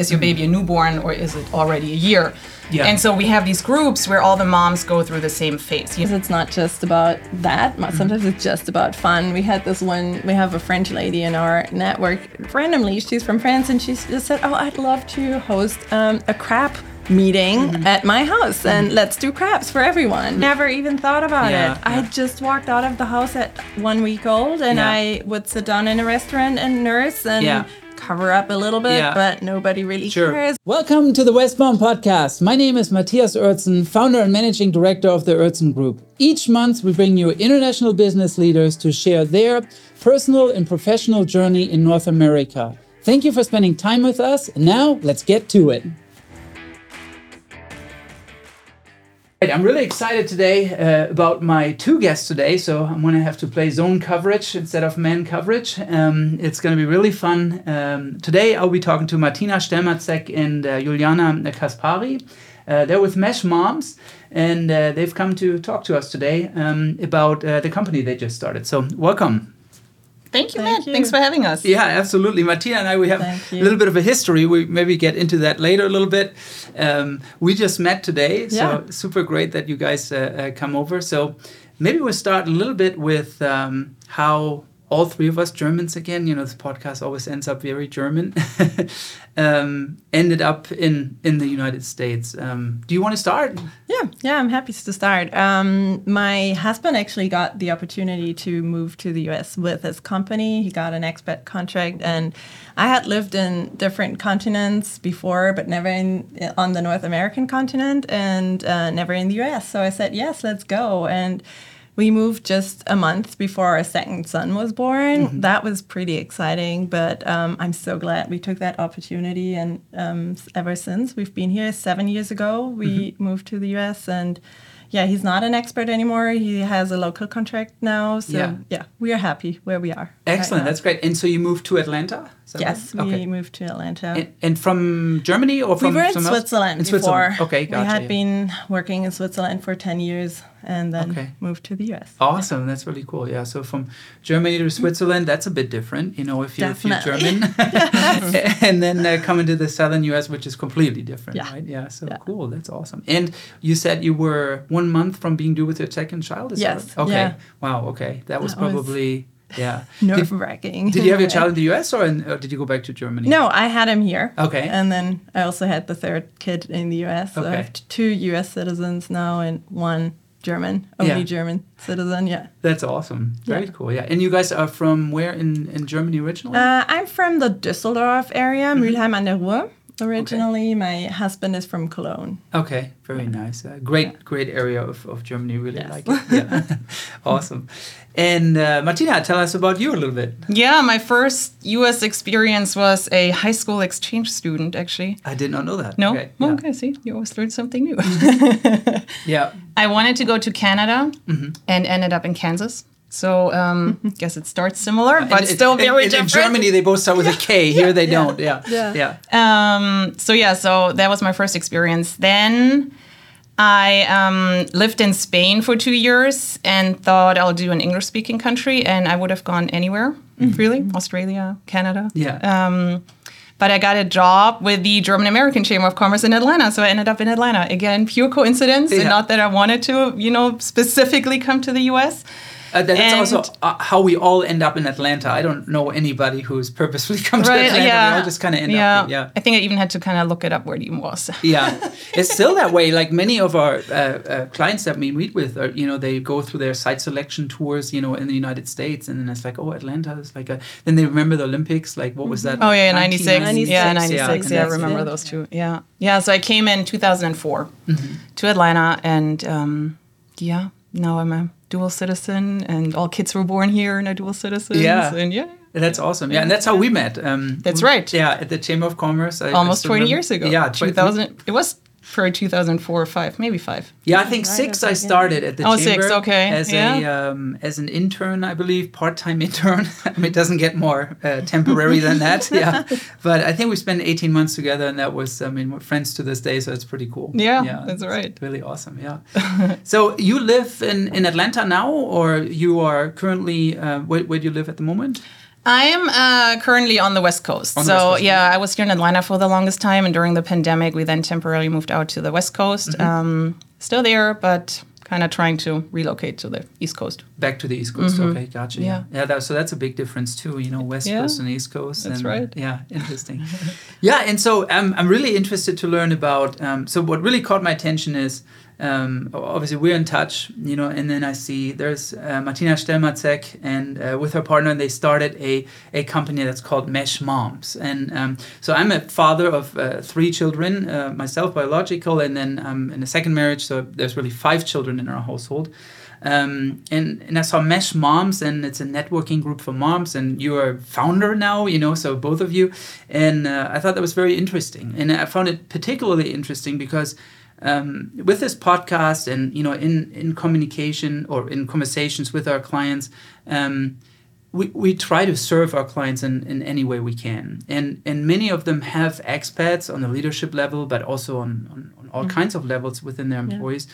is your baby a mm-hmm. newborn or is it already a year? Yeah. And so we have these groups where all the moms go through the same phase. Because it's not just about that. Mm-hmm. Sometimes it's just about fun. We had this one, we have a French lady in our network. Randomly, she's from France and she just said, Oh, I'd love to host um, a crap meeting mm-hmm. at my house and let's do crabs for everyone. Never even thought about Yeah, it. I just walked out of the house at one week old and Yeah. I would sit down in a restaurant and nurse and Yeah. Cover up a little bit, Yeah. but nobody really Sure. cares. Welcome to the Westbound Podcast. My name is Matthias Oertzen, founder and managing director of the Oertzen Group. Each month, we bring you international business leaders to share their personal and professional journey in North America. Thank you for spending time with us. Now, let's get to it. I'm really excited today uh, about my two guests today. So I'm going to have to play zone coverage instead of man coverage. Um, it's going to be really fun. Um, today I'll be talking to Martina Stellmaszek and uh, Juliana Caspari. Uh, they're with Mesh Moms, and uh, they've come to talk to us today um, about uh, the company they just started. So welcome. Thank you, Thank Matt. you. Thanks for having us. Yeah, absolutely. Martina and I, we have a little bit of a history. We maybe get into that later a little bit. Um, we just met today, so Yeah. super great that you guys uh, uh, come over. So maybe we'll start a little bit with um, how all three of us Germans again. You know, this podcast always ends up very German. um, ended up in in the United States. Um, do you want to start? Yeah, yeah, I'm happy to start. Um, my husband actually got the opportunity to move to the US with his company. He got an expat contract, and I had lived in different continents before, but never in on the North American continent and uh, never in the US. So I said, yes, let's go. And we moved just a month before our second son was born. That was pretty exciting, but um, I'm so glad we took that opportunity. And um, ever since we've been here seven years ago, we moved to the US. And yeah, he's not an expert anymore. He has a local contract now. So Yeah. yeah, we are happy where we are. Excellent. now. That's great. And so you moved to Atlanta? That Yes, right? we moved to Atlanta. And, and from Germany or from we were in somewhere else? Switzerland In before. Switzerland. Okay, gotcha. We had yeah. been working in Switzerland for 10 years and then Okay. moved to the US. Awesome, that's really cool. Yeah, so from Germany to Switzerland, that's a bit different, you know, if you're, if you're German, and then uh, coming to the southern U.S., which is completely different, Yeah. right? Yeah, so Yeah. cool. That's awesome. And you said you were one month from being due with your second child. Is Yes, right? Okay. yeah. Wow. Okay, that was That was probably yeah. Nerve Did, wracking. did you have your child in the U.S. or, in, or did you go back to Germany? No, I had him here. Okay. And then I also had the third kid in the US. So I Okay. have two US citizens now and one German, only Yeah. German citizen. Yeah. That's awesome. Very Yeah. cool. Yeah. And you guys are from where in in Germany originally? Uh, I'm from the Düsseldorf area, Mm-hmm. Mülheim an der Ruhr. Originally, my husband is from Cologne. Okay, very nice. Uh, great, great area of, of Germany. Really Yes. like it. Yeah, awesome. And uh, Martina, tell us about you a little bit. Yeah, my first US experience was a high school exchange student, actually. I did not know that. No? Okay. Well, Yeah. okay, see, you always learn something new. yeah. I wanted to go to Canada Mm-hmm. and ended up in Kansas. So, um, guess it starts similar, but And it- still in- very in, in different. Germany, they both start with a K. Here, they don't. Yeah. Yeah. Yeah. Um, so yeah, so that was my first experience. Then I um, lived in Spain for two years and thought I'll do an English-speaking country, and I would have gone anywhere, really, Australia, Canada. Yeah. Um, but I got a job with the German American Chamber of Commerce in Atlanta, so I ended up in Atlanta. Again, pure coincidence, Yeah. and not that I wanted to, you know, specifically come to the U.S. Uh, that's And- also uh, how we all end up in Atlanta. I don't know anybody who's purposefully come to Right? Atlanta. Yeah. We all just kind of end yeah. up here. Yeah. I think I even had to kind of look it up where it even was. yeah it's still that way like many of our uh, uh, clients that we meet with are you know they go through their site selection tours you know in the united states and then it's like oh atlanta is like a then they remember the olympics like what was that Oh yeah, 96. 96. Yeah, 96. Yeah, Yeah, I remember yeah. those two. Yeah. Yeah, so I came in 2004 to Atlanta and um, yeah, now I'm a dual citizen and all kids were born here and are dual citizens. Yeah. And yeah. That's awesome. Yeah, and that's how we met. Um, That's right. Yeah, at the Chamber of Commerce. I, Almost still 20 remember- years ago. Yeah, 2000. It was probably 2004 or 5, maybe 5. Yeah, I think Right, six. okay, I yeah. started at the Oh, chamber six, okay, as a yeah. um, as an intern, I believe, part time intern. I mean, it doesn't get more uh, temporary than that. Yeah, but I think we spent eighteen months together, and that was, I mean, we're friends to this day, so it's pretty cool. Yeah, yeah that's it's right. Really awesome. Yeah. so you live in in Atlanta now, or you are currently uh, where, where do you live at the moment? I'm uh, currently on the West Coast. The so West Coast, yeah, I was here in Atlanta for the longest time, and during the pandemic, we then temporarily moved out to the West Coast. Mm-hmm. Um, still there, but kind of trying to relocate to the East Coast. Back to the East Coast. Okay, gotcha. Yeah, Mm-hmm. Yeah. That, so that's a big difference too. You know, West Yeah, Coast and East Coast. that's and, right. Yeah, interesting. yeah, and so I'm I'm really interested to learn about. Um, so what really caught my attention is. Um, obviously, we're in touch, you know, and then I see there's uh, Martina Stellmaszek and uh, with her partner, they started a, a company that's called Mesh Moms. And um, so I'm a father of uh, three children, uh, myself biological, and then I'm in a second marriage, so there's really five children in our household. Um, and, and I saw Mesh Moms, and it's a networking group for moms, and you're a founder now, you know, so both of you. And uh, I thought that was very interesting. And I found it particularly interesting because um, with this podcast and, you know, in, in communication or in conversations with our clients, um, we, we try to serve our clients in, in any way we can. And, and many of them have expats on the leadership level, but also on, on, on all kinds of levels within their employees.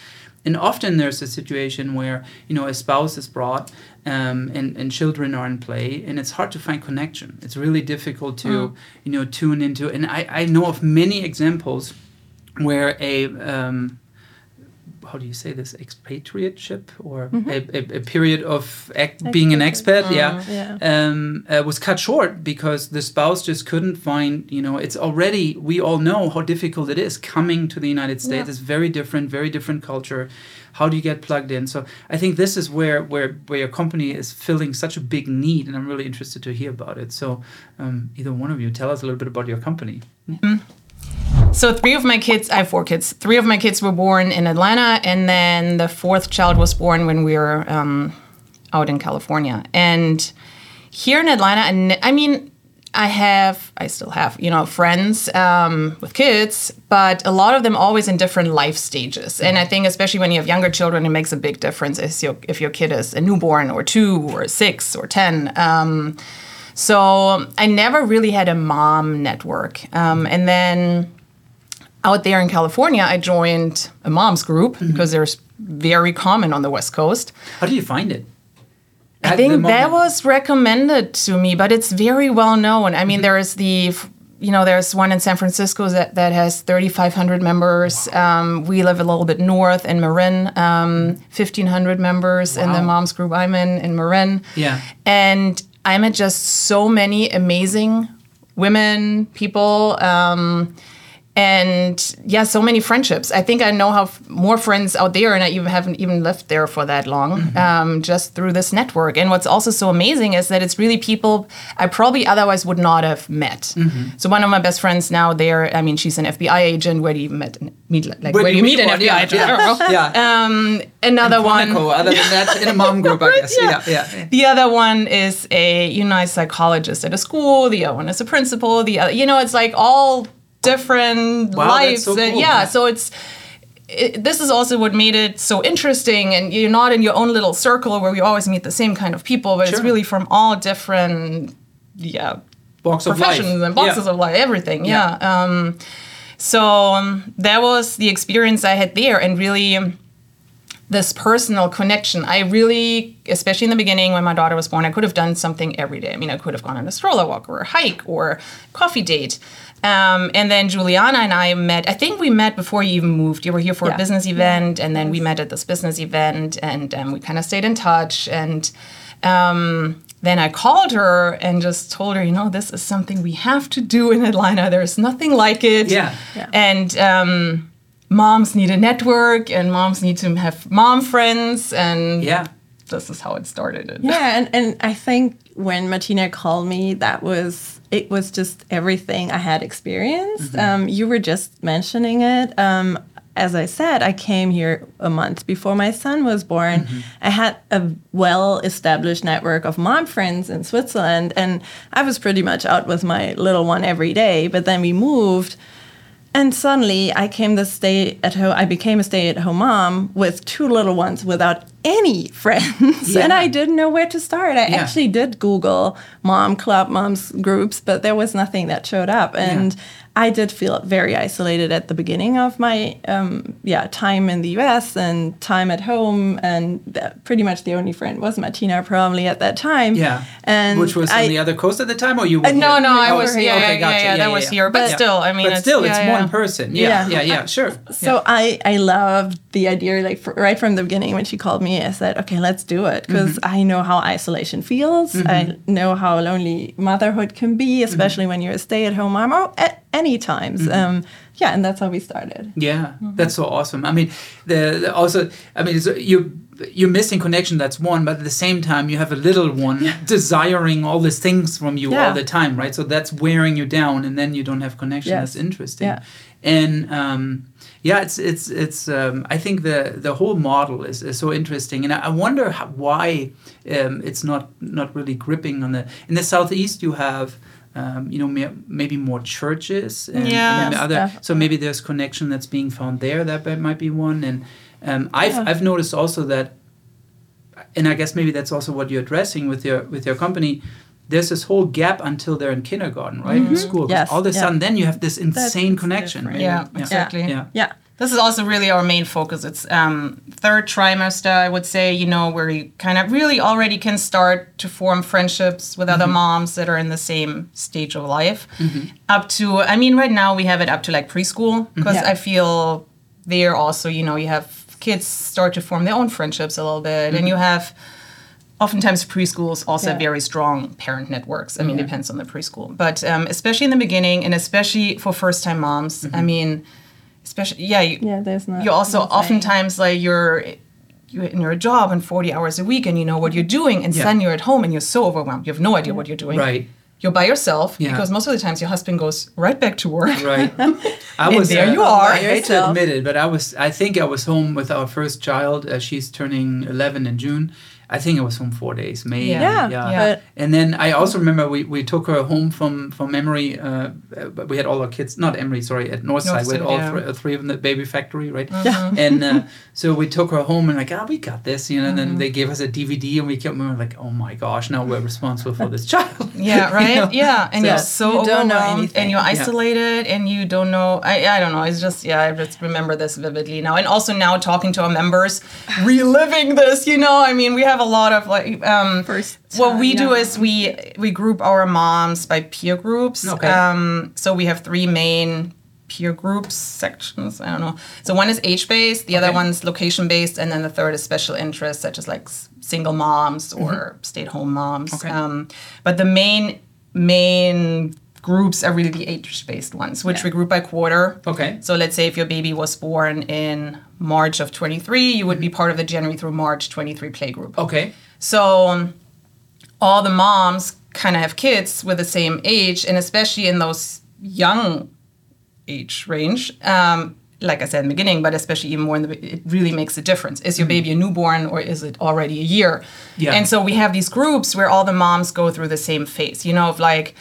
And often there's a situation where, you know, a spouse is brought um, and, and children are in play and it's hard to find connection. It's really difficult to, you know, tune into. And I, I know of many examples where a, um, how do you say this? Expatriateship or a, a, a period of ec- being an expat? Yeah, Yeah. Um, uh, was cut short because the spouse just couldn't find you know it's already we all know how difficult it is coming to the united states. Yeah. it's very different very different culture. How do you get plugged in? So i think this is where where where your company is filling such a big need and i'm really interested to hear about it. So um, either one of you tell us a little bit about your company So three of my kids, I have four kids. Three of my kids were born in Atlanta, and then the fourth child was born when we were um, out in California. And here in Atlanta, I mean, I have, I still have, you know, friends um, with kids, but a lot of them always in different life stages. And I think, especially when you have younger children, it makes a big difference if your, if your kid is a newborn or two or six or 10. Um, so I never really had a mom network. Um, and then out there in California, I joined a mom's group because there's very common on the West Coast. how do you find it I At the think that was recommended to me, but it's very well known. I mean, there is the, you know, there's one in San Francisco that, that has 3,500 members. Um, we live a little bit north in Marin, um, 1,500 members in the moms group I'm in, in Marin. Yeah. And I met just so many amazing women, people. Um, and yeah, so many friendships. I think I know how more friends out there, and I even haven't even lived there for that long, um, just through this network. And what's also so amazing is that it's really people I probably otherwise would not have met. So one of my best friends now, there, I mean, she's an FBI agent. Where do you met, meet? Like where, do you meet, an? FBI yeah, agent? I yeah. Um, another one. Monaco, other than that, in a mom group, I guess. Yeah, yeah. The other one is a you know a psychologist at a school. The other one is a principal. The other, you know, it's like all different Wow, lives. so and cool. yeah, so it's. It, this is also what made it so interesting, and you're not in your own little circle where you always meet the same kind of people, but it's really from all different, yeah, life. professions and boxes Yeah. of life, everything. Yeah. Yeah. Um, so um, that was the experience I had there, and really um, this personal connection. I really, especially in the beginning when my daughter was born, I could have done something every day. I mean, I could have gone on a stroller walk or a hike or coffee date. Um, and then Juliana and I met. I think we met before you even moved. You were here for Yeah. a business event, and then we met at this business event, and um, we kind of stayed in touch. And um, then I called her and just told her, you know, this is something we have to do in Atlanta. There's nothing like it. Yeah. Yeah. And um, moms need a network, and moms need to have mom friends, and Yeah. this is how it started. Yeah, and, and I think when Martina called me, that was it was just everything I had experienced. Um, you were just mentioning it. Um, as I said, I came here a month before my son was born. I had a well established network of mom friends in Switzerland, and I was pretty much out with my little one every day. But then we moved. And suddenly, I came to stay at home. I became a stay-at-home mom with two little ones without any friends, Yeah. and I didn't know where to start. I Yeah. actually did Google mom club, moms groups, but there was nothing that showed up. And I did feel very isolated at the beginning of my um, yeah time in the U.S. and time at home, and that pretty much the only friend was Martina probably at that time. Yeah. and Which was I, on the other coast at the time, or you were Uh, No, no, I Oh, was okay, yeah, okay, yeah, gotcha. yeah, yeah, Yeah, that yeah, was here, but, But- still, I mean, But still, it's yeah, more yeah. in person. Yeah, yeah, Yeah. yeah, sure. So. I I loved the idea like fr right from the beginning when she called me I said okay let's do it because Mm-hmm. I know how isolation feels I know how lonely motherhood can be especially when you're a stay at home mom or at any times Mm-hmm. um, yeah and that's how we started Yeah, Mm-hmm. that's so awesome. I mean, the, the also, I mean, so you you're missing connection. That's one, but at the same time, you have a little one desiring all these things from you all the time, right? So that's wearing you down, and then you don't have connection. Yes. That's interesting. Yeah. And um, yeah, it's it's it's. Um, I think the the whole model is, is so interesting, and I, I wonder how, why um, it's not not really gripping on the in the southeast. You have. Um, you know, may, maybe more churches and, Yeah. and other. So maybe there's connection that's being found there. That that might be one. And um, I've Yeah. I've noticed also that, and I guess maybe that's also what you're addressing with your with your company. There's this whole gap until they're in kindergarten, right? In school. Yes, All of a yeah. sudden, then you have this insane it's connection. Right? Yeah, exactly. Yeah. yeah This is also really our main focus. It's um, third trimester, I would say, you know, where you kind of really already can start to form friendships with other mm-hmm. moms that are in the same stage of life. Mm-hmm. Up to, I mean, right now we have it up to like preschool mm-hmm. because Yeah. I feel there also, you know, you have kids start to form their own friendships a little bit, and you have oftentimes preschools also have Yeah. very strong parent networks. I mean, depends on the preschool, but um, especially in the beginning, and especially for first-time moms. I mean, especially yeah, you, yeah there's not you also no oftentimes like you're you're in your job and 40 hours a week, and you know what you're doing, and Yeah. sudden you're at home and you're so overwhelmed. You have no idea what you're doing. Right. You're by yourself Yeah. because most of the times your husband goes right back to work. Right. I And was. there uh, you are. I hate to admit it, but I was. I think I was home with our first child. Uh, she's turning 11 in June. I think I was home four days, maybe. Yeah. Yeah, Yeah. but And then I also remember we, we took her home from from Emory. Uh, but we had all our kids, not Emory, sorry, at Northside. we had all yeah. three, uh, three of them at Baby Factory, right? Yeah. And uh, so we took her home and like, ah, we got this, you know. And Mm-hmm. then they gave us a DVD and we kept we were like, oh my gosh, now we're responsible for this child. Yeah, You right. know? Yeah, and So- you're so You don't know overwhelmed, anything. and you're Yeah. isolated, and you don't know. I, I don't know. It's just yeah. I just remember this vividly now, and also now talking to our members, reliving this. You know, I mean, we have a lot of like. Um, First what we time, do is we we group our moms by peer groups. Okay. Um, so we have three main peer groups sections. I don't know. So one is age based, the other Okay. one's location based, and then the third is special interests such as like single moms or stay at home moms. Mm-hmm. Okay. Um, but the main main groups are really the age based ones, which Yeah. we group by quarter. Okay. So let's say if your baby was born in March of 23, you would be Mm-hmm. part of the January through March 23 play group. Okay. So um, all the moms kind of have kids with the same age, and especially in those young age range. Um, like I said in the beginning, but especially even more in the, it really makes a difference. Is your baby a newborn or is it already a year? Yeah. And so we have these groups where all the moms go through the same phase, you know, of like,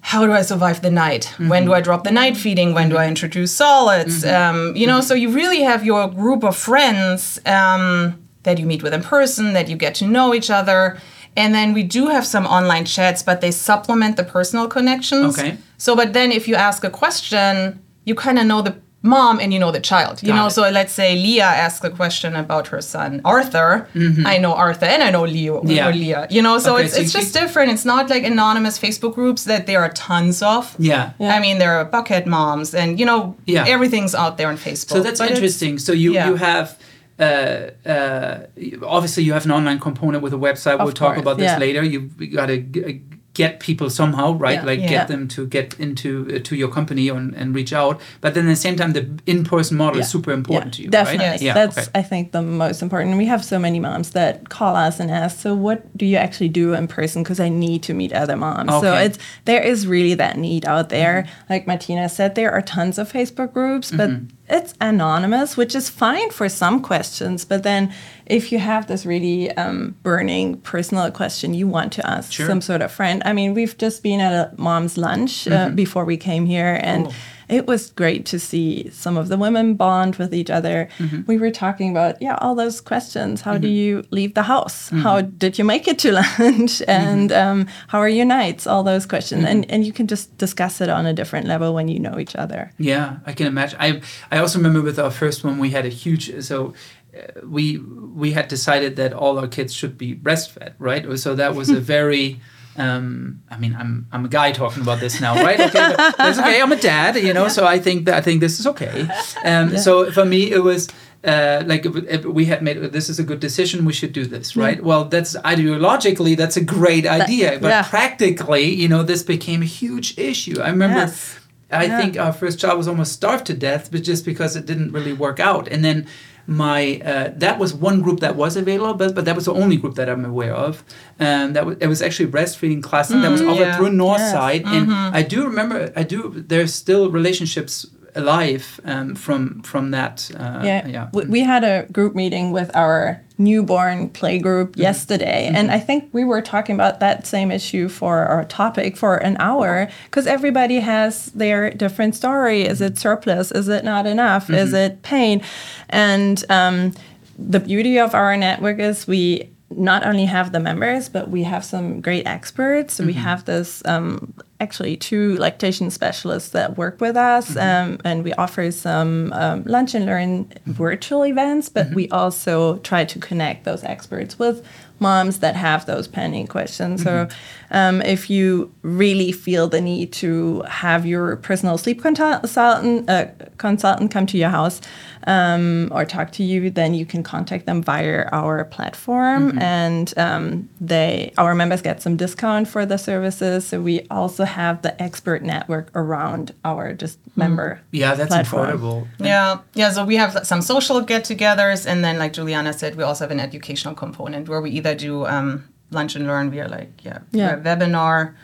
how do I survive the night? When do I drop the night feeding? When do I introduce solids? Um, you know, so you really have your group of friends um, that you meet with in person, that you get to know each other. And then we do have some online chats, but they supplement the personal connections. Okay. So, but then if you ask a question, you kind of know the mom and you know the child. You Got know, it. so let's say Leah asks a question about her son Arthur. I know Arthur and I know Leo Mm-hmm. Yeah. or Leah. You know, so Okay, it's so it's you- just different. It's not like anonymous Facebook groups that there are tons of. Yeah. Yeah. I mean, there are Buckhead moms, and you know, Yeah. everything's out there on Facebook. So that's But interesting. So you yeah. you have. Uh, uh, obviously, you have an online component with a website. we'll Of talk course, about this yeah. later. You've got a, g- get people somehow, right? Yeah. Like Yeah. get them to get into uh, to your company and, and reach out. But then at the same time, the in-person model is super important to you, Definitely. right? Yes. That's okay. I think the most important. We have so many moms that call us and ask, "So what do you actually do in person? Because I need to meet other moms." So it's there is really that need out there. Like Martina said, there are tons of Facebook groups, but Mm-hmm. It's anonymous, which is fine for some questions. But then if you have this really um, burning personal question you want to ask Sure. some sort of friend, I mean, we've just been at a mom's lunch uh, before we came here, and. Cool. It was great to see some of the women bond with each other. Mm-hmm. We were talking about, yeah, all those questions. How do mm-hmm. you leave the house? Mm-hmm. How did you make it to lunch? and um, how are your nights? All those questions. And, and you can just discuss it on a different level when you know each other. Yeah, I can imagine. I I also remember with our first one, we had a huge so. Uh, we we had decided that all our kids should be breastfed, right? So that was a very um, I mean, I'm I'm a guy talking about this now, right? Okay, that's okay. I'm a dad, you know, so I think that I think this is okay. Um, So for me, it was uh, like we had made this is a good decision. We should do this, right? Well, that's ideologically that's a great idea, but yeah. practically, you know, this became a huge issue. I remember. Yes. I Yeah. think our first child was almost starved to death, but just because it didn't really work out. And then my uh, that was one group that was available, but, but that was the only group that I'm aware of. And that was it was actually breastfeeding class that was over yeah. through Yes. Northside, and I do remember I do. There's still relationships alive um, from from that. Uh, yeah, yeah. We, we had a group meeting with our newborn playgroup Mm-hmm. yesterday. And i think we were talking about that same issue for our topic for an hour because everybody has their different story. Is it surplus? Is it not enough? Is Mm-hmm. it pain? And um, the beauty of our network is we not only have the members, but we have some great experts. We have this um, actually two lactation specialists that work with us, um, and we offer some um, lunch and learn virtual events. But we also try to connect those experts with moms that have those pending questions. So, um, if you really feel the need to have your personal sleep consultant uh, consultant come to your house um, or talk to you, then you can contact them via our platform, and um, they our members get some discount for the services. So we also have the expert network around our just member. yeah, that's platform. incredible. Yeah, yeah. So we have some social get-togethers, and then, like Juliana said, we also have an educational component where we either do um, lunch and learn via like yeah, Yeah. via webinar,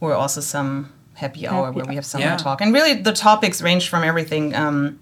or also some happy hour Happy where we have someone Yeah. talk. And really, the topics range from everything. Um,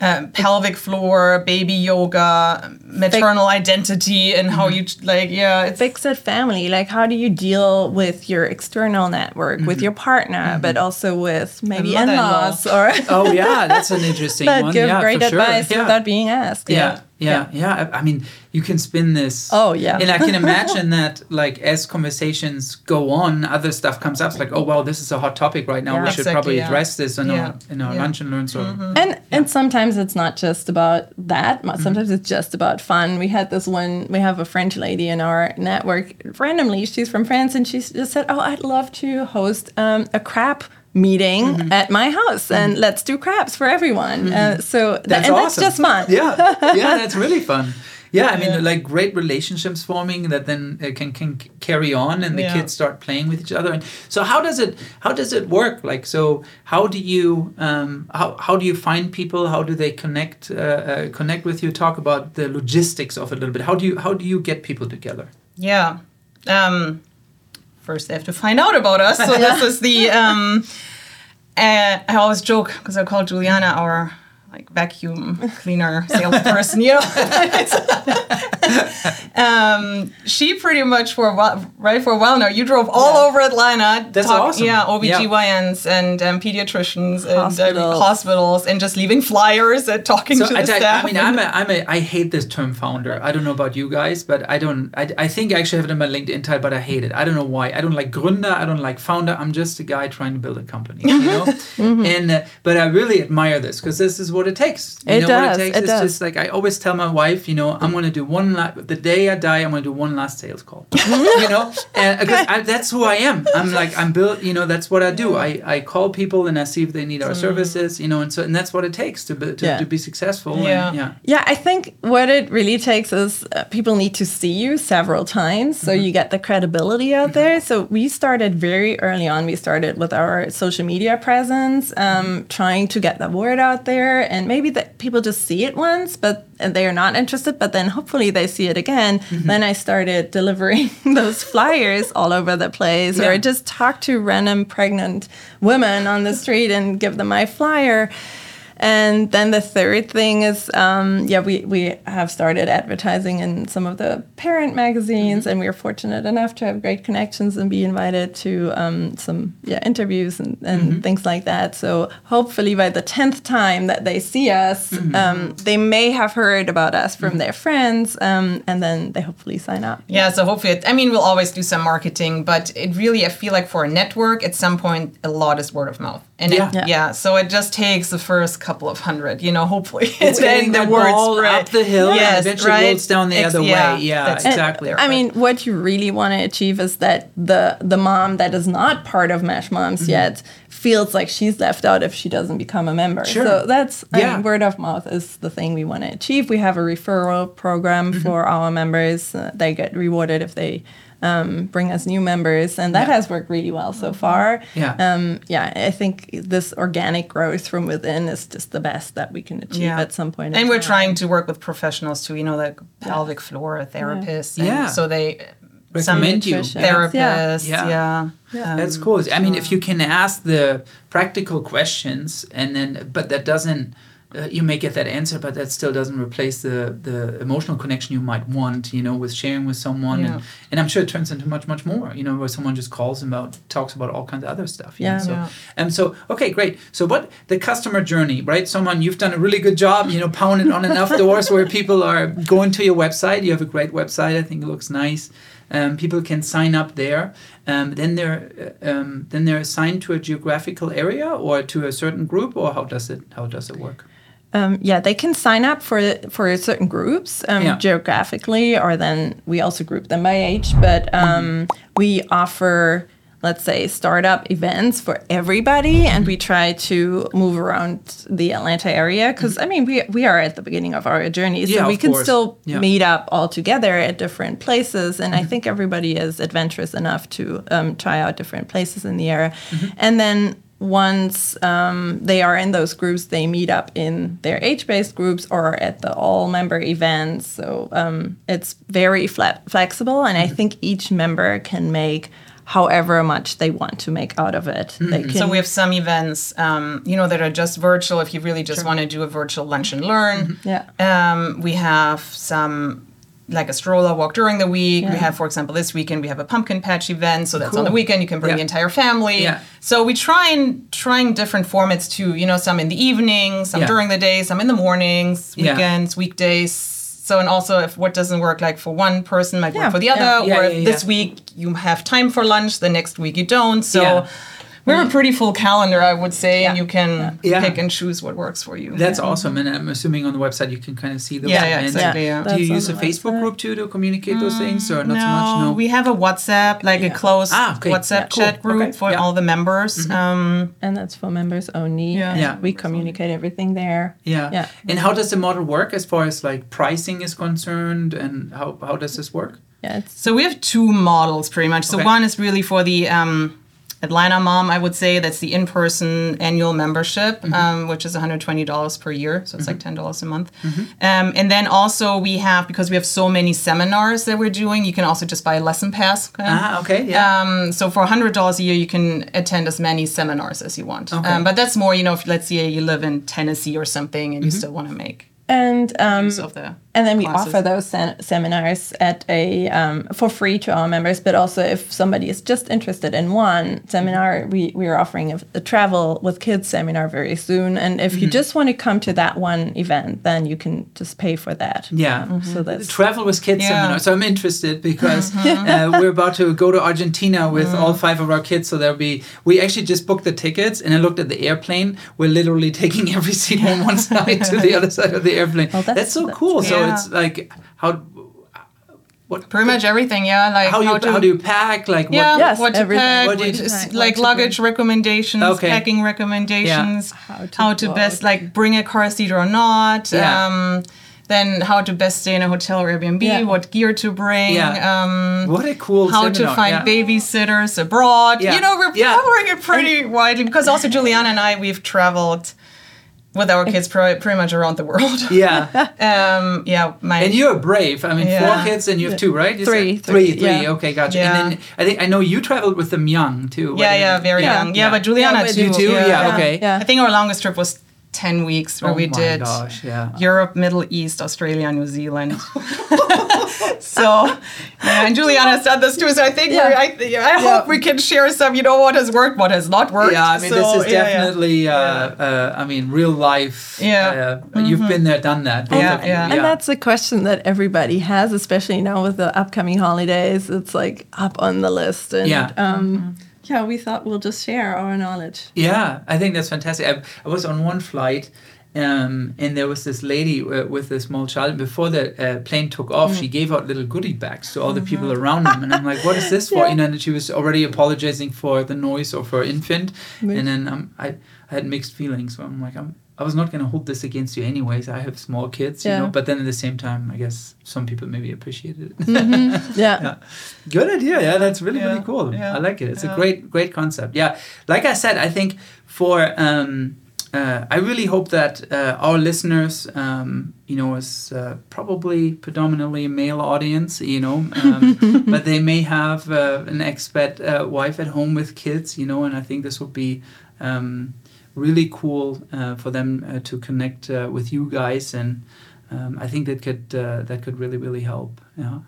um, pelvic floor, baby yoga, maternal identity, and how you mm-hmm. like, yeah, it's Fix it family. Like, how do you deal with your external network, with mm-hmm. your partner, mm-hmm. but also with maybe in laws or Oh yeah, that's an interesting that one. give yeah, great for sure. advice Yeah. without being asked. yeah yeah yeah I, I mean you can spin this Oh, yeah. and i can imagine that like as conversations go on other stuff comes up it's like oh well this is a hot topic right now Yeah. we should Exactly, probably yeah. address this in Yeah. our in our Yeah. lunch and learns or And and sometimes it's not just about that. Mo- Sometimes it's just about fun. We had this one. We have a French lady in our network. Randomly, she's from France, and she just said, "Oh, I'd love to host um, a crap." Meeting at my house, and let's do crabs for everyone. Uh, so th- That's and awesome. that's just fun. yeah. Yeah that's really fun. Yeah i mean like great relationships forming that then uh, can can carry on and the Yeah. kids start playing with each other. And so how does it how does it work? Like so how do you um how, how do you find people? How do they connect uh, uh, connect with you? Talk about the logistics of it a little bit. How do you how do you get people together? Yeah. Um, first, they have to find out about us. So this is the. Um, uh, I always joke because I call Juliana our like vacuum cleaner salesperson. You know. um, she pretty much for a while, right for a while now. You drove all over Atlanta. That's awesome. Yeah, Yeah. OBGYNs and um, pediatricians and um, Hospitals. and just leaving flyers and talking So to I, the staff. I mean, I'm a, I'm a, I hate this term founder. I don't know about you guys, but I don't. I, I think I actually have it in my LinkedIn title, but I hate it. I don't know why. I don't like Gründer. I don't like founder. I'm just a guy trying to build a company, you know. Mm-hmm. And uh, but I really admire this because this is what it takes. You It know does, what it takes. it it's does. just like I always tell my wife, you know, I'm gonna do one. La- the day I die, I'm gonna do one last sales call. you know, and because I, that's who I am. I'm like I'm built. You know, that's what I do. I, I call people and I see if they need our services. You know, and so and that's what it takes to be, to, Yeah. to be successful. Yeah. And, yeah. Yeah, I think what it really takes is uh, people need to see you several times so you get the credibility out there. So we started very early on. We started with our social media presence, um, trying to get the word out there, and maybe that people just see it once, but and they are not interested. But then hopefully they see it again. Mm-hmm. Then I started delivering those flyers all over the place, or Yeah. just talk to random pregnant women on the street and give them my flyer. And then the third thing is, um, yeah, we, we have started advertising in some of the parent magazines, Mm-hmm. and we are fortunate enough to have great connections and be invited to um, some yeah interviews and, and Mm-hmm. things like that. So hopefully by the tenth time that they see us, Mm-hmm. um, they may have heard about us from their friends, um, and then they hopefully sign up. Yeah, so hopefully, it, I mean, we'll always do some marketing, but it really, I feel like for a network, at some point, a lot is word of mouth. And Yeah. it, Yeah. yeah. so it just takes the first couple of hundred, you know, hopefully. It's getting then the ball up the hill yes, and Yes, eventually right? rolls down the Ex- other yeah, way. Yeah, that's- exactly. I mean, what you really want to achieve is that the the mom that is not part of Mesh Moms Mm-hmm. yet feels like she's left out if she doesn't become a member. Sure. So that's I Yeah. mean, word of mouth is the thing we want to achieve. We have a referral program Mm-hmm. for our members. Uh, they get rewarded if they um, bring us new members, and that Yeah. Has worked really well so far. Yeah. Um, yeah, I think this organic growth from within is just the best that we can achieve Yeah. at some point. in And we're time. trying to work with professionals too, you know, like pelvic floor therapists. And Yeah. So they, some Recommend you. therapists, Yeah. yeah. Yeah. That's Um, cool. I mean, if you can ask the practical questions, and then, but that doesn't, uh, you may get that answer, but that still doesn't replace the the emotional connection you might want, you know, with sharing with someone, Yeah. and and I'm sure it turns into much much more, you know, where someone just calls about talks about all kinds of other stuff. know, Yeah. So, Yeah. and so okay, great. So, what the customer journey, right? Someone you've done a really good job, you know, pounding on enough doors where people are going to your website. You have a great website. I think it looks nice. Um, people can sign up there. Um, then they're uh, um, then they're assigned to a geographical area or to a certain group, or how does it how does it work? Um, yeah, they can sign up for for certain groups um, Yeah. geographically, or then we also group them by age. But um, we offer, let's say, startup events for everybody, and we try to move around the Atlanta area because I mean we we are at the beginning of our journey, so Yeah, we can course. still Yeah. meet up all together at different places. And I think everybody is adventurous enough to um, try out different places in the area, and then once um, they are in those groups, they meet up in their age-based groups or at the all-member events. So um, it's very flat, flexible, and I think each member can make however much they want to make out of it. They can, So we have some events, um, you know, that are just virtual. If you really just want to do a virtual lunch and learn, yeah. um, we have some like a stroller walk during the week. We have, for example, this weekend we have a pumpkin patch event, so that's on the weekend. You can bring Yeah. the entire family. Yeah. So we try and trying different formats too. You know, some in the evening, some Yeah. during the day, some in the mornings, Yeah. weekends, weekdays. So and also if what doesn't work like for one person might Yeah. work for the other, Yeah, or yeah, yeah. this week you have time for lunch, the next week you don't. So. Yeah. We have a pretty full calendar, I would say, and you can Yeah. pick and choose what works for you. That's awesome, and I'm assuming on the website you can kind of see those Yeah, yeah, exactly, yeah. Do you use a Facebook website. group too to communicate those things, or not so much? No. we have a WhatsApp, like a close Ah, okay. WhatsApp Yeah, cool. chat group Okay, for yeah. Mm-hmm. all the members. Um, and that's for members only. Yeah. and Yeah. We communicate everything there. Yeah. Yeah. And how does the model work as far as like pricing is concerned, and how how does this work? Yeah, it's so we have two models pretty much. So Okay. one is really for the um, Atlanta Mom, I would say that's the in-person annual membership, Mm-hmm. um, which is $120 per year, so it's like $10 a month. Um, and then also we have because we have so many seminars that we're doing, you can also just buy a lesson pass. okay? Ah, okay, yeah. Um, so for $100 a year, you can attend as many seminars as you want. Okay. Um, but that's more, you know, if let's say you live in Tennessee or something and you Mm-hmm. still want to make and um, use of the And then we classes. offer those sen- seminars at a um, for free to our members. But also, if somebody is just interested in one seminar, mm-hmm. we we are offering a, a travel with kids seminar very soon. And if you mm-hmm. just want to come to that one event, then you can just pay for that. yeah. Um, so mm-hmm. that's Travel with kids Yeah. seminar. So I'm interested because uh, we're about to go to Argentina with mm. all five of our kids. So there'll be. We actually just booked the tickets, and I looked at the airplane. We're literally taking every seat from one side to the other side of the airplane. Oh, that's, that's- so cool. So Yeah. it's like how. What pretty much everything, yeah. Like how, you to, how do you pack like yeah, what Yes, what to everything. pack, What do you what do? is- like what to luggage recommendations, Okay. packing recommendations, How to how to best like bring a car seat or not. Yeah. Um, then how to best stay in a hotel or Airbnb, Yeah. what gear to bring. Yeah. Um, what a cool how to find yeah. babysitters abroad. Yeah. You know, we're Yeah. covering it pretty widely because also Juliana and I we've traveled with our kids pretty, pretty much around the world. Yeah. um, yeah, my And you're brave. I mean, Yeah. four kids and you have two, right? You Three, said? three, three, three. yeah. Okay, gotcha. Yeah. And then I think I know you traveled with them young too. yeah, yeah, very Yeah. young. Yeah, but Juliana Yeah, too. You too? Yeah, Yeah, okay. yeah. I think our longest trip was 10 weeks where Oh we my did gosh, yeah. Europe, Middle East, Australia, New Zealand. so, and Juliana said this too. So I think Yeah. we're, I, I hope we can share some, you know, what has worked, what has not worked. Yeah, I mean, So, this is yeah, yeah. definitely, Uh, uh, I mean, real life. Yeah. Uh, You've been there, done that. both Yeah, yeah. And that's a question that everybody has, especially now with the upcoming holidays. It's like up on the list. And Yeah. um, yeah, we thought we'll just share our knowledge. Yeah, I think that's fantastic. I, I was on one flight, um, and there was this lady uh, with a small child. And before the uh, plane took off, Mm. she gave out little goodie bags to all the people Mm-hmm. around them, and I'm like, "What is this for?" Yeah. You know, and she was already apologizing for the noise of her infant, Mm. and then um, I, I had mixed feelings. So I'm like, I'm. I was not going to hold this against you anyways. I have small kids, you Yeah. know. But then at the same time, I guess some people maybe appreciate it. Yeah. yeah. Good idea. Yeah, that's really Yeah, really cool. yeah, I like it. It's a great great concept. Yeah, like I said, I think for um, uh, I really hope that uh, our listeners, um, you know, is uh, probably predominantly a male audience, you know, um, but they may have uh, an expat uh, wife at home with kids, you know, and I think this would be. Um, really cool uh, for them uh, to connect uh, with you guys. And um, I think that could that could really really help. Yeah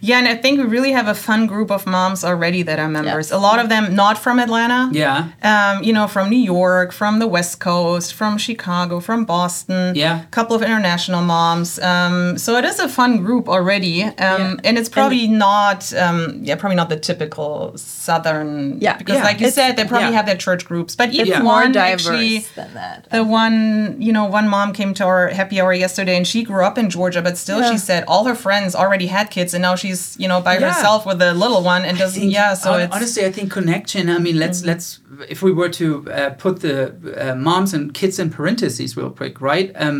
Yeah, and I think we really have a fun group of moms already that are members. A lot of them not from Atlanta. yeah Um, you know, from New York, from the West Coast, from Chicago, from Boston. Yeah. A couple of international moms. Um, so it is a fun group already. Um, Yeah. And it's probably not, um, yeah, probably not the typical Southern. Yeah. Because, Yeah. like you It's- said, they probably yeah. have their church groups. But each It's Yeah. more one diverse actually. than that. The one, you know, one mom came to our happy hour yesterday and she grew up in Georgia, but still Yeah. she said all her friends already had kids and now she's, you know, by Yeah. herself with a little one and doesn't, think, yeah, so it's. honestly, I think connection. I mean, let's let's if we were to uh, put the uh, moms and kids in parentheses real quick, right? Um,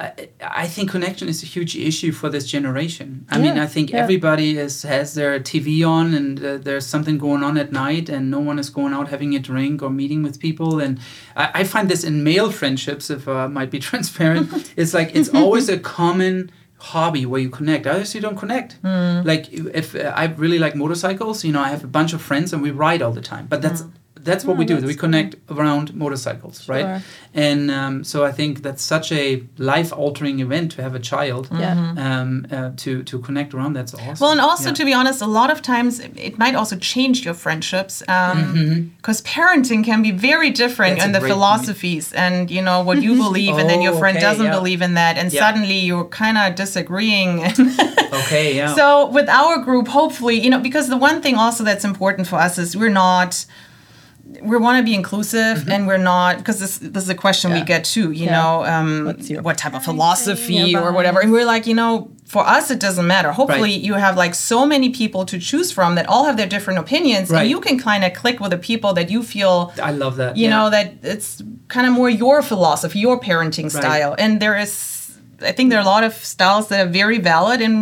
I, I think connection is a huge issue for this generation. I mean, I think yeah. everybody is has their TV on and uh, there's something going on at night, and no one is going out having a drink or meeting with people. And I, I find this in male friendships, if I might be transparent, it's like it's always a common hobby where you connect. Others you don't connect. Like if uh, i really like motorcycles you know i have a bunch of friends and we ride all the time but that's that's what Oh, we do we connect around motorcycles right and um, so i think that's such a life altering event to have a child Yeah. um, uh, to to connect around that's awesome Well, and also Yeah. to be honest, a lot of times it- it might also change your friendships because parenting can be very different Mm-hmm. That's in the great point. philosophies and you know what you believe, and then your Oh, friend okay, doesn't yeah. believe in that, and Yeah. suddenly you're kind of disagreeing. okay yeah So with our group, hopefully, you know, because the one thing also that's important for us is we're not. We want to be inclusive, and we're not because this this is a question we Mm-hmm. Get too. You Yeah. know, um, what type of philosophy or whatever, and we're like, you know, for us it doesn't matter. Hopefully, Right. you have like so many people to choose from that all have their different opinions, Right. and you can kind of click with the people that you feel i love that you yeah. know that it's kind of more your philosophy your parenting style and there is i think there are a lot of styles that are very valid and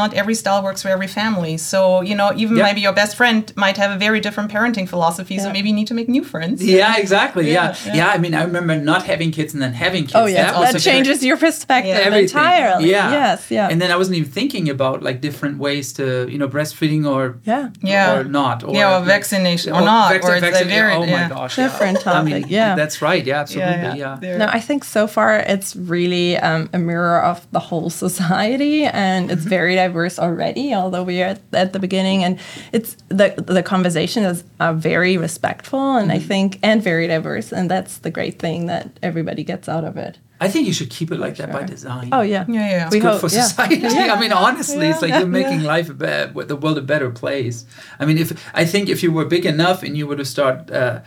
not every style works for every family so you know even Yeah. maybe your best friend might have a very different parenting philosophy so maybe you need to make new friends yeah, exactly. Yeah. Yeah, yeah, yeah. I mean, I remember not having kids and then having kids. Oh yeah, was that, a very- changes your perspective everything. entirely. Yeah. Yes. Yeah. And then I wasn't even thinking about like different ways to, you know, breastfeeding or yeah. Yeah. or not. Or, Yeah, or vaccination or not, or it's a vaccine- very- oh my yeah. gosh. Different yeah. I mean, topic, yeah. That's right. Yeah, absolutely. Yeah. There- No, I think so far it's really um, a mirror of the whole society, and it's very diverse already. Although we are at, at the beginning, and it's the the conversation is uh, very respectful, and I think and very diverse, and that's the great thing that everybody gets out of it. I think you should keep it like that by design. Oh yeah, Yeah, yeah. We Good hope, for yeah. society. I mean, honestly, it's like Yeah, you're making yeah. life a better, the world a better place. I mean, if I think if you were big enough and you were to start uh,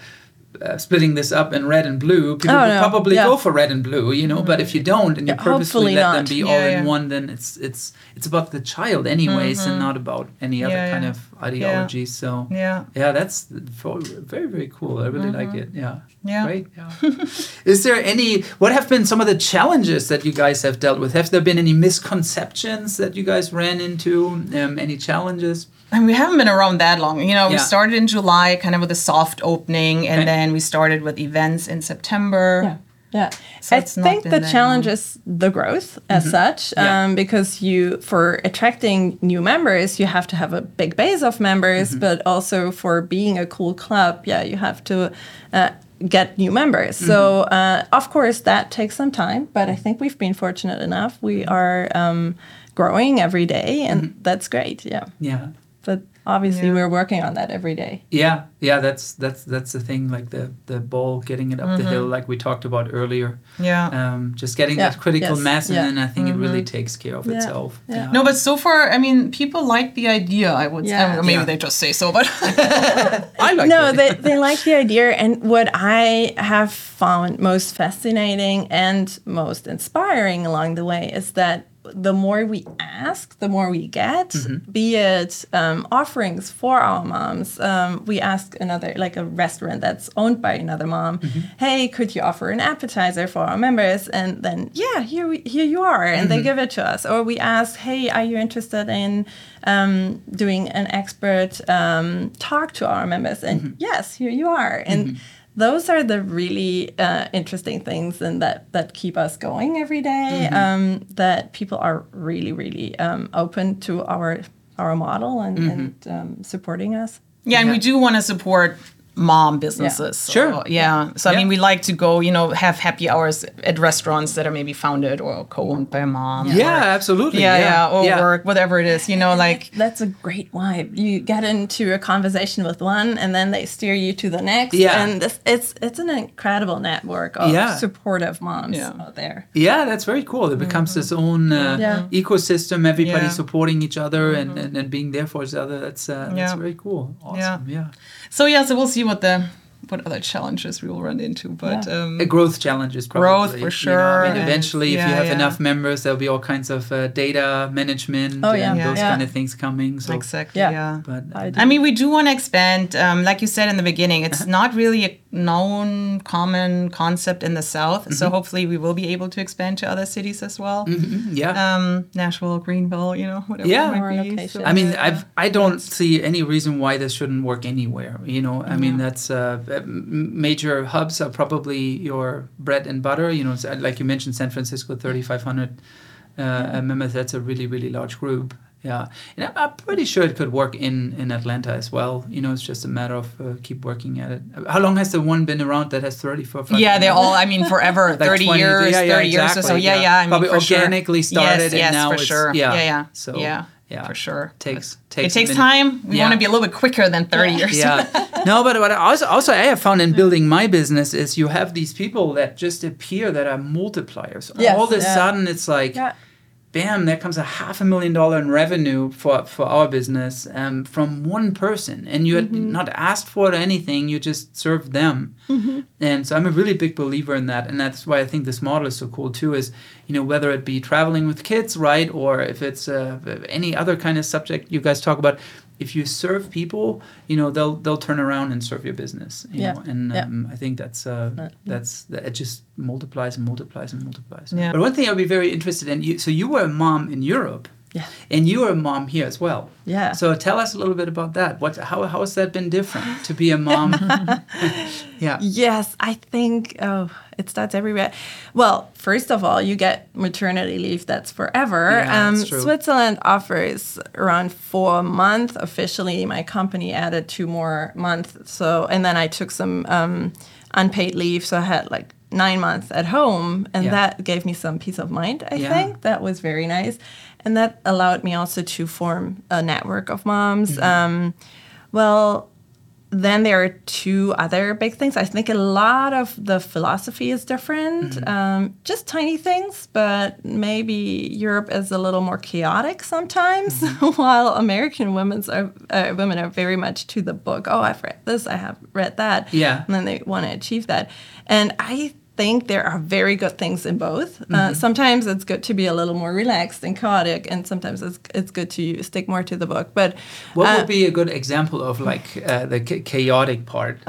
uh, splitting this up in red and blue, people Oh, would no. probably Yeah. go for red and blue, you know. But if you don't and you Yeah, purposefully hopefully let them be Yeah, all in one, then it's it's it's about the child anyways, and not about any other Yeah, kind yeah. of ideology. So yeah yeah, that's very very cool. I really like it. Yeah. Yeah. Great. Yeah. Is there any? What have been some of the challenges that you guys have dealt with? Have there been any misconceptions that you guys ran into? Um, any challenges? And we haven't been around that long. You know, we started in July, kind of with a soft opening, and Okay. then we started with events in September. Yeah. Yeah, So I think the challenge long. is the growth as such, Yeah. um, because you for attracting new members, you have to have a big base of members, but also for being a cool club, yeah, you have to uh, get new members. So uh, of course that takes some time, but I think we've been fortunate enough. We are um, growing every day, and that's great. Yeah, Yeah. but obviously Yeah. we're working on that every day. Yeah, yeah, that's that's that's the thing. Like the the ball getting it up the hill, like we talked about earlier. Yeah. Um, just getting Yeah, that critical yes, mass, and then I think it really takes care of Yeah, itself. yeah. No, but so far, I mean, people like the idea. I would. Yeah. I mean, maybe Yeah. they just say so, but I like no, it. they, they like the idea. And what I have found most fascinating and most inspiring along the way is that the more we ask, the more we get, be it um, offerings for our moms. Um, we ask another, like a restaurant that's owned by another mom, hey, could you offer an appetizer for our members? And then, yeah, here, we, here you are. And they give it to us. Or we ask, hey, are you interested in um, doing an expert um, talk to our members? And yes, here you are. And those are the really uh, interesting things and that, that keep us going every day, um, that people are really, really um, open to our, our model and, and um, supporting us. yeah, and we do want to support mom businesses. So, Sure. Yeah. So I Yeah. mean, we like to go, you know, have happy hours at restaurants that are maybe founded or co-owned by a mom. yeah, or- absolutely. yeah, yeah, or yeah. work, whatever it is. You know, like That's a great vibe. You get into a conversation with one, and then they steer you to the next. Yeah. and this, it's it's an incredible network of Yeah. supportive moms Yeah. out there. Yeah, that's very cool. It becomes its own uh, Yeah. ecosystem. Everybody Yeah. supporting each other and, and, and being there for each other. That's uh, that's very cool. Awesome. Yeah. So. Yeah. So we'll see what the what other challenges we will run into, but Yeah. um, A growth challenges, probably. Growth, for you know. sure, I mean, and- eventually, if you have yeah. enough members, there'll be all kinds of uh, data management Oh, and yeah. Yeah. those Yeah. kind of things coming. So, exactly. Yeah. yeah. but I I mean, we do want to expand. Um, like you said in the beginning, it's Uh-huh. not really a known common concept in the South. Mm-hmm. So hopefully, we will be able to expand to other cities as well. Mhm, yeah. Um, Nashville, Greenville, you know, whatever. Yeah. it might be. locations. I mean, yeah. I've I don't see any reason why this shouldn't work anywhere. You know, I mean, that's uh, m- major hubs are probably your bread and butter. You know, like you mentioned, San Francisco, thirty five hundred uh, members. That's a really really large group. Yeah, and I'm, I'm pretty sure it could work in in Atlanta as well. You know, it's just a matter of uh, keep working at it. How long has the one been around that has thirty four? Yeah, they're all. I mean, forever, Like thirty 20 years, yeah, yeah, thirty years or so. Yeah, yeah. yeah. I mean, Probably for sure. organically started Yes, and yes, now for it's- sure. yeah. yeah, yeah. So, yeah, yeah. for sure. Takes takes it takes time. We Yeah. want to be a little bit quicker than thirty years. yeah no but what I also also i have found in mm. building my business is you have these people that just appear that are multipliers Yes, all of a yeah. sudden it's like Yeah. Bam there comes a half a million dollar in revenue for for our business um, from one person and you had Mm-hmm. not asked for it or anything you just served them Mm-hmm. and so i'm a really big believer in that and that's why i think this model is so cool too is you know whether it be traveling with kids right or if it's uh, any other kind of subject you guys talk about if you serve people you know they'll they'll turn around and serve your business you Yeah. know and Yeah. um, i think that's uh, that's that it just multiplies and multiplies and multiplies Yeah. but one thing i'd be very interested in you so you were a mom in europe Yeah. and you were a mom here as well Yeah. so tell us a little bit about that what how, how has that been different to be a mom yeah Yes, I think oh, it starts everywhere. Well, first of all, you get maternity leave that's forever. Yeah, um, that's true. Switzerland offers around four months. Officially, my company added two more months. So, and then I took some um, unpaid leave, so I had like nine months at home, and Yeah. that gave me some peace of mind. I Yeah. think that was very nice, and that allowed me also to form a network of moms. Mm-hmm. Um, well, then there are two other big things. I think a lot of the philosophy is different, Mm-hmm. um, just tiny things, but maybe Europe is a little more chaotic sometimes, Mm-hmm. while American women's are, uh, women are very much to the book. Oh, I've read this, I have read that. Yeah. And then they want to achieve that. And I think there are very good things in both. Mm-hmm. Uh, sometimes it's good to be a little more relaxed and chaotic, and sometimes it's, it's good to stick more to the book. But what uh, would be a good example of like uh, the cha- chaotic part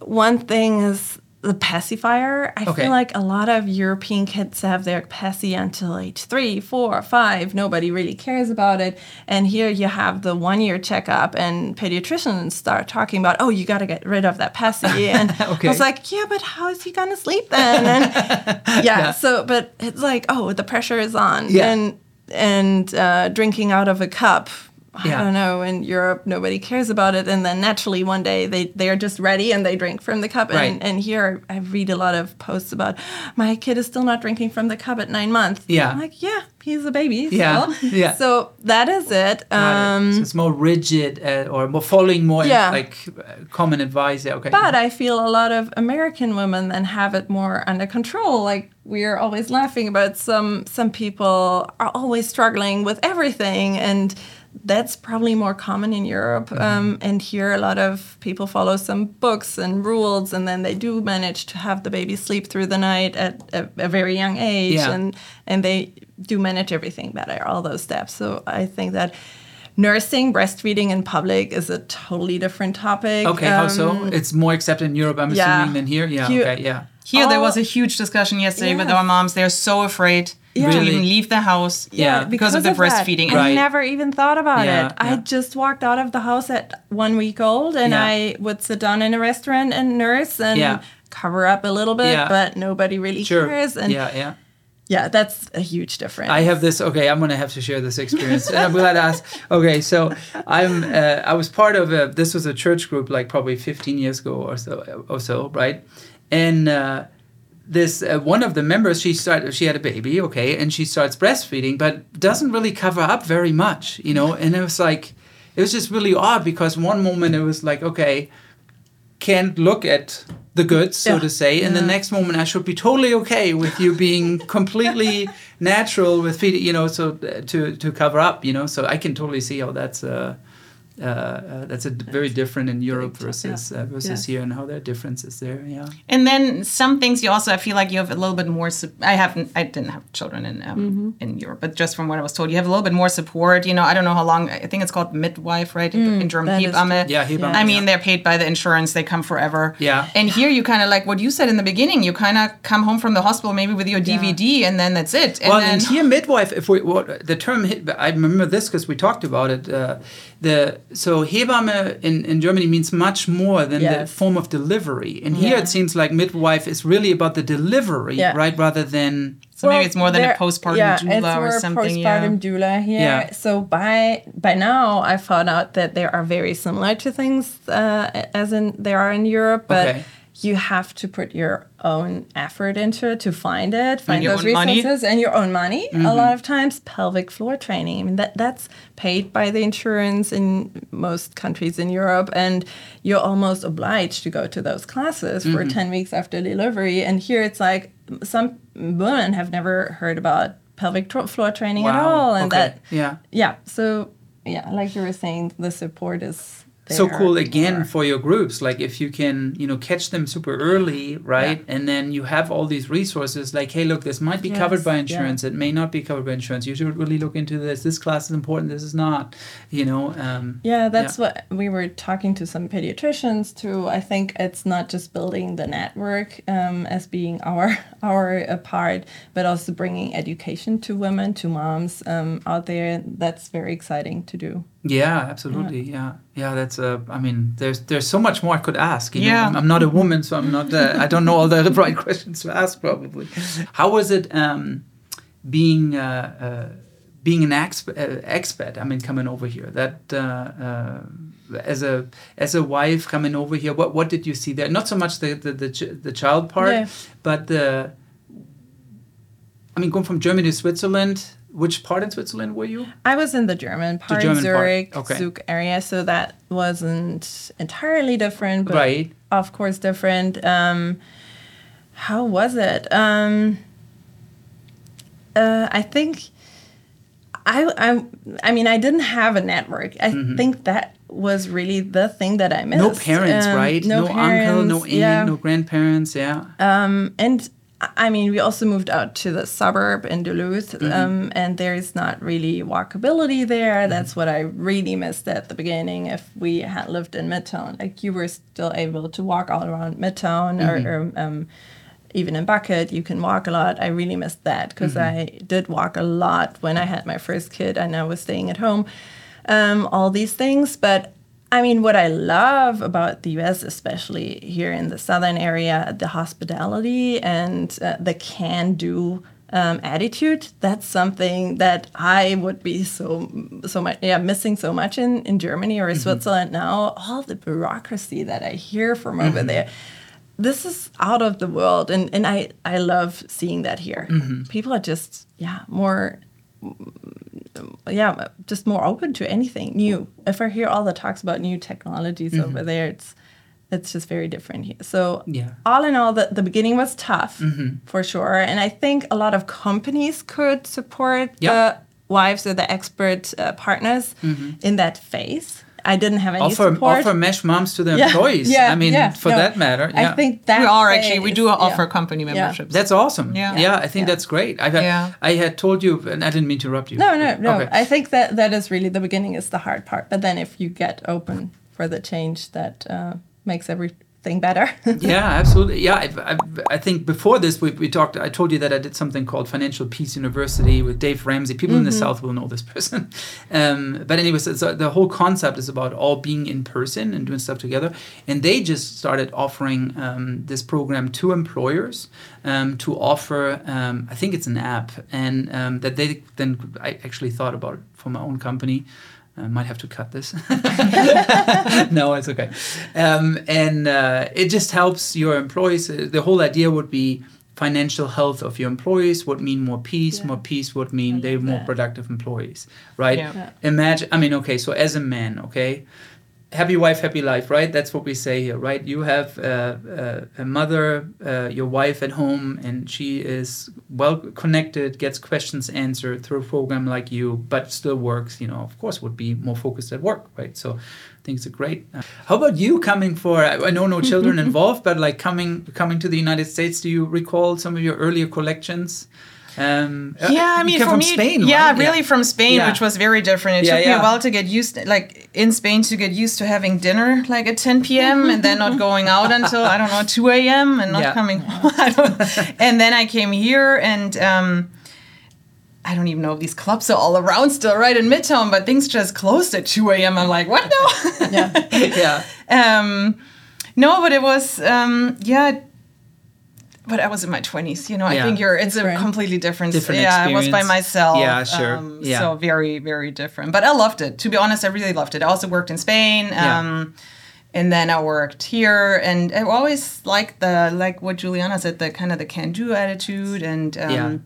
One thing is the pacifier. I Okay. feel like a lot of European kids have their passy until age three, four, five. Nobody really cares about it. And here you have the one year checkup, and pediatricians start talking about, oh, you got to get rid of that passy. And Okay. I was like, yeah, but how is he going to sleep then? And yeah, Yeah. so, but it's like, oh, the pressure is on. Yeah. And, and uh, drinking out of a cup I Yeah. don't know, in Europe nobody cares about it, and then naturally one day they they are just ready and they drink from the cup. Right. And, and here I read a lot of posts about my kid is still not drinking from the cup at nine months. Yeah. I'm like yeah, he's a baby. Yeah, still. yeah. So that is it. Got it. Um, so it's more rigid uh, or more following more Yeah. like uh, common advice. Yeah, okay. But I feel a lot of American women then have it more under control. Like we are always laughing about some some people are always struggling with everything, and that's probably more common in Europe. Mm-hmm. Um, and here, a lot of people follow some books and rules, and then they do manage to have the baby sleep through the night at a, a very young age, Yeah. and and they do manage everything better, all those steps. So I think that. Nursing, breastfeeding in public is a totally different topic. okay, how so? Um, It's more accepted in Europe, I'm yeah. assuming, than here. Yeah. You- okay. Yeah. Here, there was a huge discussion yesterday with our moms. They're so afraid Yeah. to Really? even leave the house Yeah. because, of the that. breastfeeding. I Right. never even thought about Yeah, it. I just walked out of the house at one week old and Yeah. I would sit down in a restaurant and nurse and Yeah. cover up a little bit, Yeah. but nobody really Sure. cares. And yeah, yeah. yeah, that's a huge difference. I have this. Okay, I'm gonna have to share this experience, and I'm glad to ask. Okay, so I'm. Uh, I was part of a. This was a church group, like probably 15 years ago or so, or so, right? And uh, this uh, one of the members, she started. She had a baby, okay, and she starts breastfeeding, but doesn't really cover up very much, you know. And it was like, it was just really odd because one moment it was like, okay, can't look at the goods, so Yeah. to say, and the next moment I should be totally okay with you being completely natural with feeding, you know, so uh, to to cover up, you know. So I can totally see how that's uh, uh, uh, that's a d- very different in Europe versus uh, versus Yes. here, and how there are differences there. Yeah. And then some things you also I feel like you have a little bit more. Su- I haven't. I didn't have children in um, in Europe, but just from what I was told, you have a little bit more support. You know, I don't know how long. I think it's called midwife, right? in- in German, Hebamme. Yeah, Hebamme, I mean, yeah. they're paid by the insurance. They come forever. Yeah. And here you kind of like what you said in the beginning. You kind of come home from the hospital maybe with your DVD, and then that's it. And well, then and here midwife, if we what, the term I remember this because we talked about it. Uh, the so Hebamme in, in Germany means much more than the form of delivery, and here Yeah. it seems like midwife is really about the delivery, Yeah. right, rather than so maybe it's more than a postpartum yeah, doula it's or something. Yeah. postpartum doula here. Yeah. So by by now, I found out that they are very similar to things uh, as in they are in Europe, but Okay. You have to put your own effort into it to find it, find those own money. resources, and your own money. A mm-hmm. lot of times, pelvic floor training. I mean, that that's paid by the insurance in most countries in Europe, and you're almost obliged to go to those classes for mm-hmm. ten weeks after delivery. And here, it's like some women have never heard about pelvic tro- floor training at all, and okay, that yeah. yeah. So yeah, like you were saying, the support is so cool again for your groups like if you can you know catch them super early right and then you have all these resources like hey look this might be covered Yes, by yeah. insurance it may not be covered by insurance you should really look into this this class is important this is not you know um, Yeah, that's what we were talking to some pediatricians too. I think it's not just building the network um, as being our our uh, part, but also bringing education to women, to moms um, out there. That's very exciting to do. Yeah absolutely yeah yeah that's uh, i mean there's there's so much more i could ask you know Yeah. I'm, I'm not a woman so i'm not uh, i don't know all the right questions to ask probably how was it um, being uh, uh, being an exp- uh, expat, I mean, coming over here, that uh, uh, as a as a wife coming over here, what what did you see there? Not so much the the the, ch- the child part, Yeah. but the. I mean, going from Germany to Switzerland. Which part in Switzerland were you? I was in the German part, German part, Zurich, okay. Zug area, so that wasn't entirely different, but Right. of course different. Um, how was it? Um, uh, I think I, I I mean I didn't have a network. I think that was really the thing that I missed. Mm-hmm. No parents, Um, right? No, uncle, no aunt, yeah. no grandparents. Yeah. Um, And I mean, we also moved out to the suburb in Duluth, Mm-hmm. um, and there is not really walkability there. That's what I really missed at the beginning. If we had lived in Midtown, like you were still able to walk all around Midtown Mm-hmm. or, or um, even in Buckhead, you can walk a lot. I really missed that because Mm-hmm. I did walk a lot when I had my first kid and I was staying at home. Um, all these things, but I mean, what I love about the US, especially here in the southern area, the hospitality and uh, the can do um, attitude. That's something that I would be so so much yeah missing so much in in Germany or Switzerland now. All the bureaucracy that I hear from over there. This is out of the world, and, and I, I love seeing that here. People are just yeah more yeah, uh, just more open to anything new. If I hear all the talks about new technologies over mm-hmm. there, it's it's just very different here. So Yeah. all in all, the, the beginning was tough mm-hmm. for sure, and I think a lot of companies could support Yep. the wives or the expat uh, partners mm-hmm. in that phase. I didn't have any offer support. offer mesh moms to the Yeah, employees. yeah, I mean, yeah, for no. that matter. Yeah. I think that we are actually we do yeah. offer company memberships. That's awesome. Yeah. Yeah, I think Yeah. that's great. I, Yeah. I had told you, and I didn't mean to interrupt you. No, no, no. Okay. I think that that is really the beginning is the hard part. But then if you get open for the change, that uh, makes better. yeah, absolutely. Yeah, I, I, I think before this, we, we talked. I told you that I did something called Financial Peace University with Dave Ramsey. People in the South will know this person. Um, but anyways, it's, uh, the whole concept is about all being in person and doing stuff together. And they just started offering um, this program to employers um, to offer. Um, I think it's an app, and um, that they then I actually thought about it for my own company. I might have to cut this. no, it's okay. Um, and uh, it just helps your employees. Uh, The whole idea would be financial health of your employees would mean more peace. Yeah. More peace would mean they're more productive employees, right? Yeah. Yeah. Imagine. I mean, okay. So as a man, okay, happy wife, happy life, right? That's what we say here, right? You have uh, uh, a mother, uh, your wife at home, and she is well connected, gets questions answered through a program like you, but still works. You know, of course, would be more focused at work, right? So. I think it's a great. Uh, how about you coming for? I I know no children involved, but like coming coming to the United States. Do you recall some of your earlier collections? Um, uh, yeah, I mean, from me, Spain, yeah, right? really from Spain, Yeah. which was very different. It Yeah, took me a while to get used, to, like in Spain, to get used to having dinner like at 10 p.m. and then not going out until I don't know 2 a.m. and not Yeah. coming home. And then I came here and. Um, I don't even know if these clubs are all around still, right in Midtown, but things just closed at 2 a.m. I'm like, what now? yeah. yeah. Um, no, but it was um, yeah. But I was in my twenties, you know. I think you're. It's a Different. completely different. Different yeah, I was by myself. Yeah, sure. Um, Yeah. So very, very different. But I loved it. To be honest, I really loved it. I also worked in Spain. Yeah. Um, and then I worked here, and I always liked the like what Juliana said, the kind of the can-do attitude, and um, Yeah.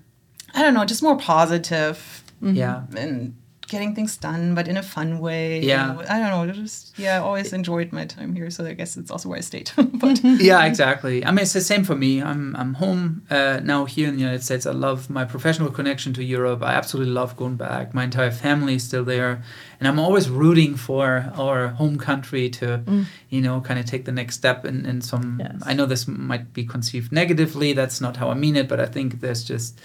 I don't know, just more positive Yeah. and getting things done, but in a fun way. Yeah. I don't know. Just yeah, I always enjoyed my time here, so I guess it's also why I stayed. but yeah, exactly. I mean, it's the same for me. I'm I'm home uh, now here in the United States. I love my professional connection to Europe. I absolutely love going back. My entire family is still there, and I'm always rooting for our home country to, you know, kind of take the next step in in some. Yes. I know this might be conceived negatively. That's not how I mean it, but I think there's just.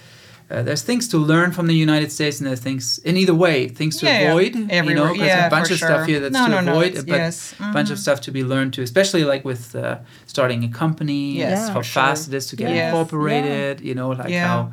Uh, there's things to learn from the United States, and there's things in either way, things to Yeah, yeah. avoid. You know, Yeah, a bunch of stuff here that's No, to no, no, avoid, it's- but yes. a bunch of stuff to be learned too, especially like with uh, starting a company, Yes, how sure. fast it is to get Yes. incorporated, you know, like Yeah. how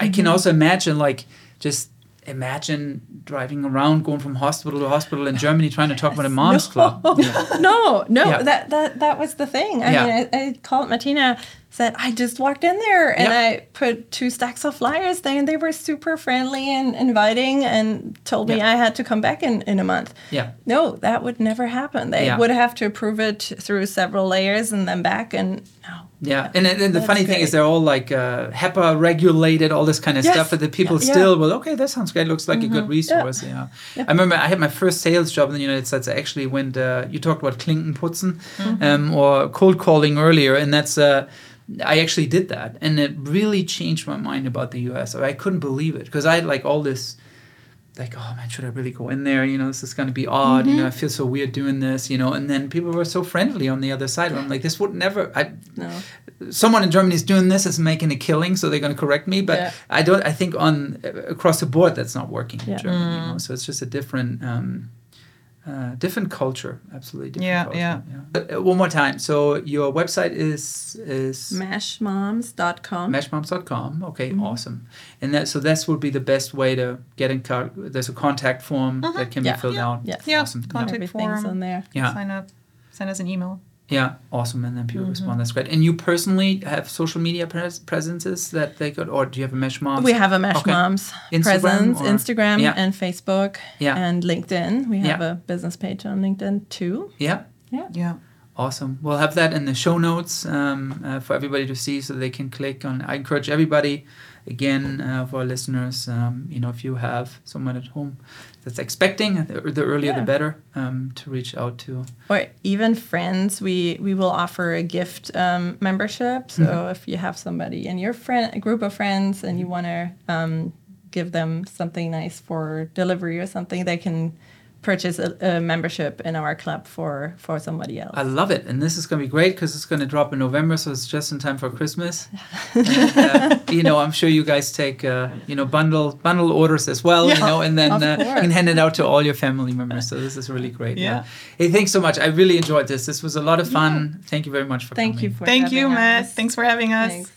I can also imagine like just imagine driving around going from hospital to hospital in Germany trying to talk about a mom's club. Yeah. no, no, Yeah. that that that was the thing. I Yeah. mean, I, I called Martina, said I just walked in there and Yeah. I put two stacks of flyers there, and they were super friendly and inviting, and told me I had to come back in in a month. Yeah. No, that would never happen. They Yeah. would have to approve it through several layers and then back, and no. Yeah, and, and the funny thing is they're all like uh, HIPAA regulated, all this kind of Yes. stuff. But the people Yeah. Mm-hmm. still, well, okay, that sounds great. Looks like a good resource. Yeah. I remember I had my first sales job in the United States. I actually went. Uh, you talked about Klinkenputzen Mm-hmm. um, or cold calling earlier, and that's. Uh, I actually did that, and it really changed my mind about the U.S. I couldn't believe it because I had like all this like, oh man, should I really go in there? You know, this is going to be odd. You know, I feel so weird doing this. You know, and then people were so friendly on the other side. I'm like, this would never. I, No. someone in Germany is doing this, is making a killing, so they're going to correct me. But Yeah. I don't. I think on across the board, that's not working in Yeah. Germany. You know, so it's just a different. Um, uh, different culture, absolutely different Yeah, culture. yeah. But, uh, one more time. So your website is is Mashmoms.com. meshmoms.com. Okay, Mm-hmm. awesome. And that so this would be the best way to get in contact. There's a contact form that can Yeah. be filled Yeah. out. Yes. Yeah, awesome. contact Everything's form. on there. Yeah. sign up, send us an email. Yeah, awesome. And then people Mm-hmm. respond. That's great. And you personally have social media pres- presences that they could, or do you have a Mesh Moms? We have a Mesh Okay. Moms Instagram presence, or- Instagram Yeah. and Facebook Yeah. and LinkedIn. We have Yeah. a business page on LinkedIn too. Yeah. Yeah. Yeah. Awesome. We'll have that in the show notes um, uh, for everybody to see so they can click on. I encourage everybody, again, uh, for our listeners, um, you know, if you have someone at home that's expecting, the, the earlier the better, um, to reach out to. Or even friends, we, we will offer a gift um, membership. So Mm-hmm. if you have somebody in your friend a group of friends and you want to um, give them something nice for delivery or something, they can purchase a, a membership in our club for for somebody else. I love it. And this is going to be great because it's going to drop in November. So it's just in time for Christmas. and, uh, you know, I'm sure you guys take, uh, you know, bundle bundle orders as well, you know, and then uh, you can hand it out to all your family members. So this is really great. Yeah. Hey, thanks so much. I really enjoyed this. This was a lot of fun. Thank you very much for Thank coming. you for Thank you, Matt. us. Thanks for having us. Thanks.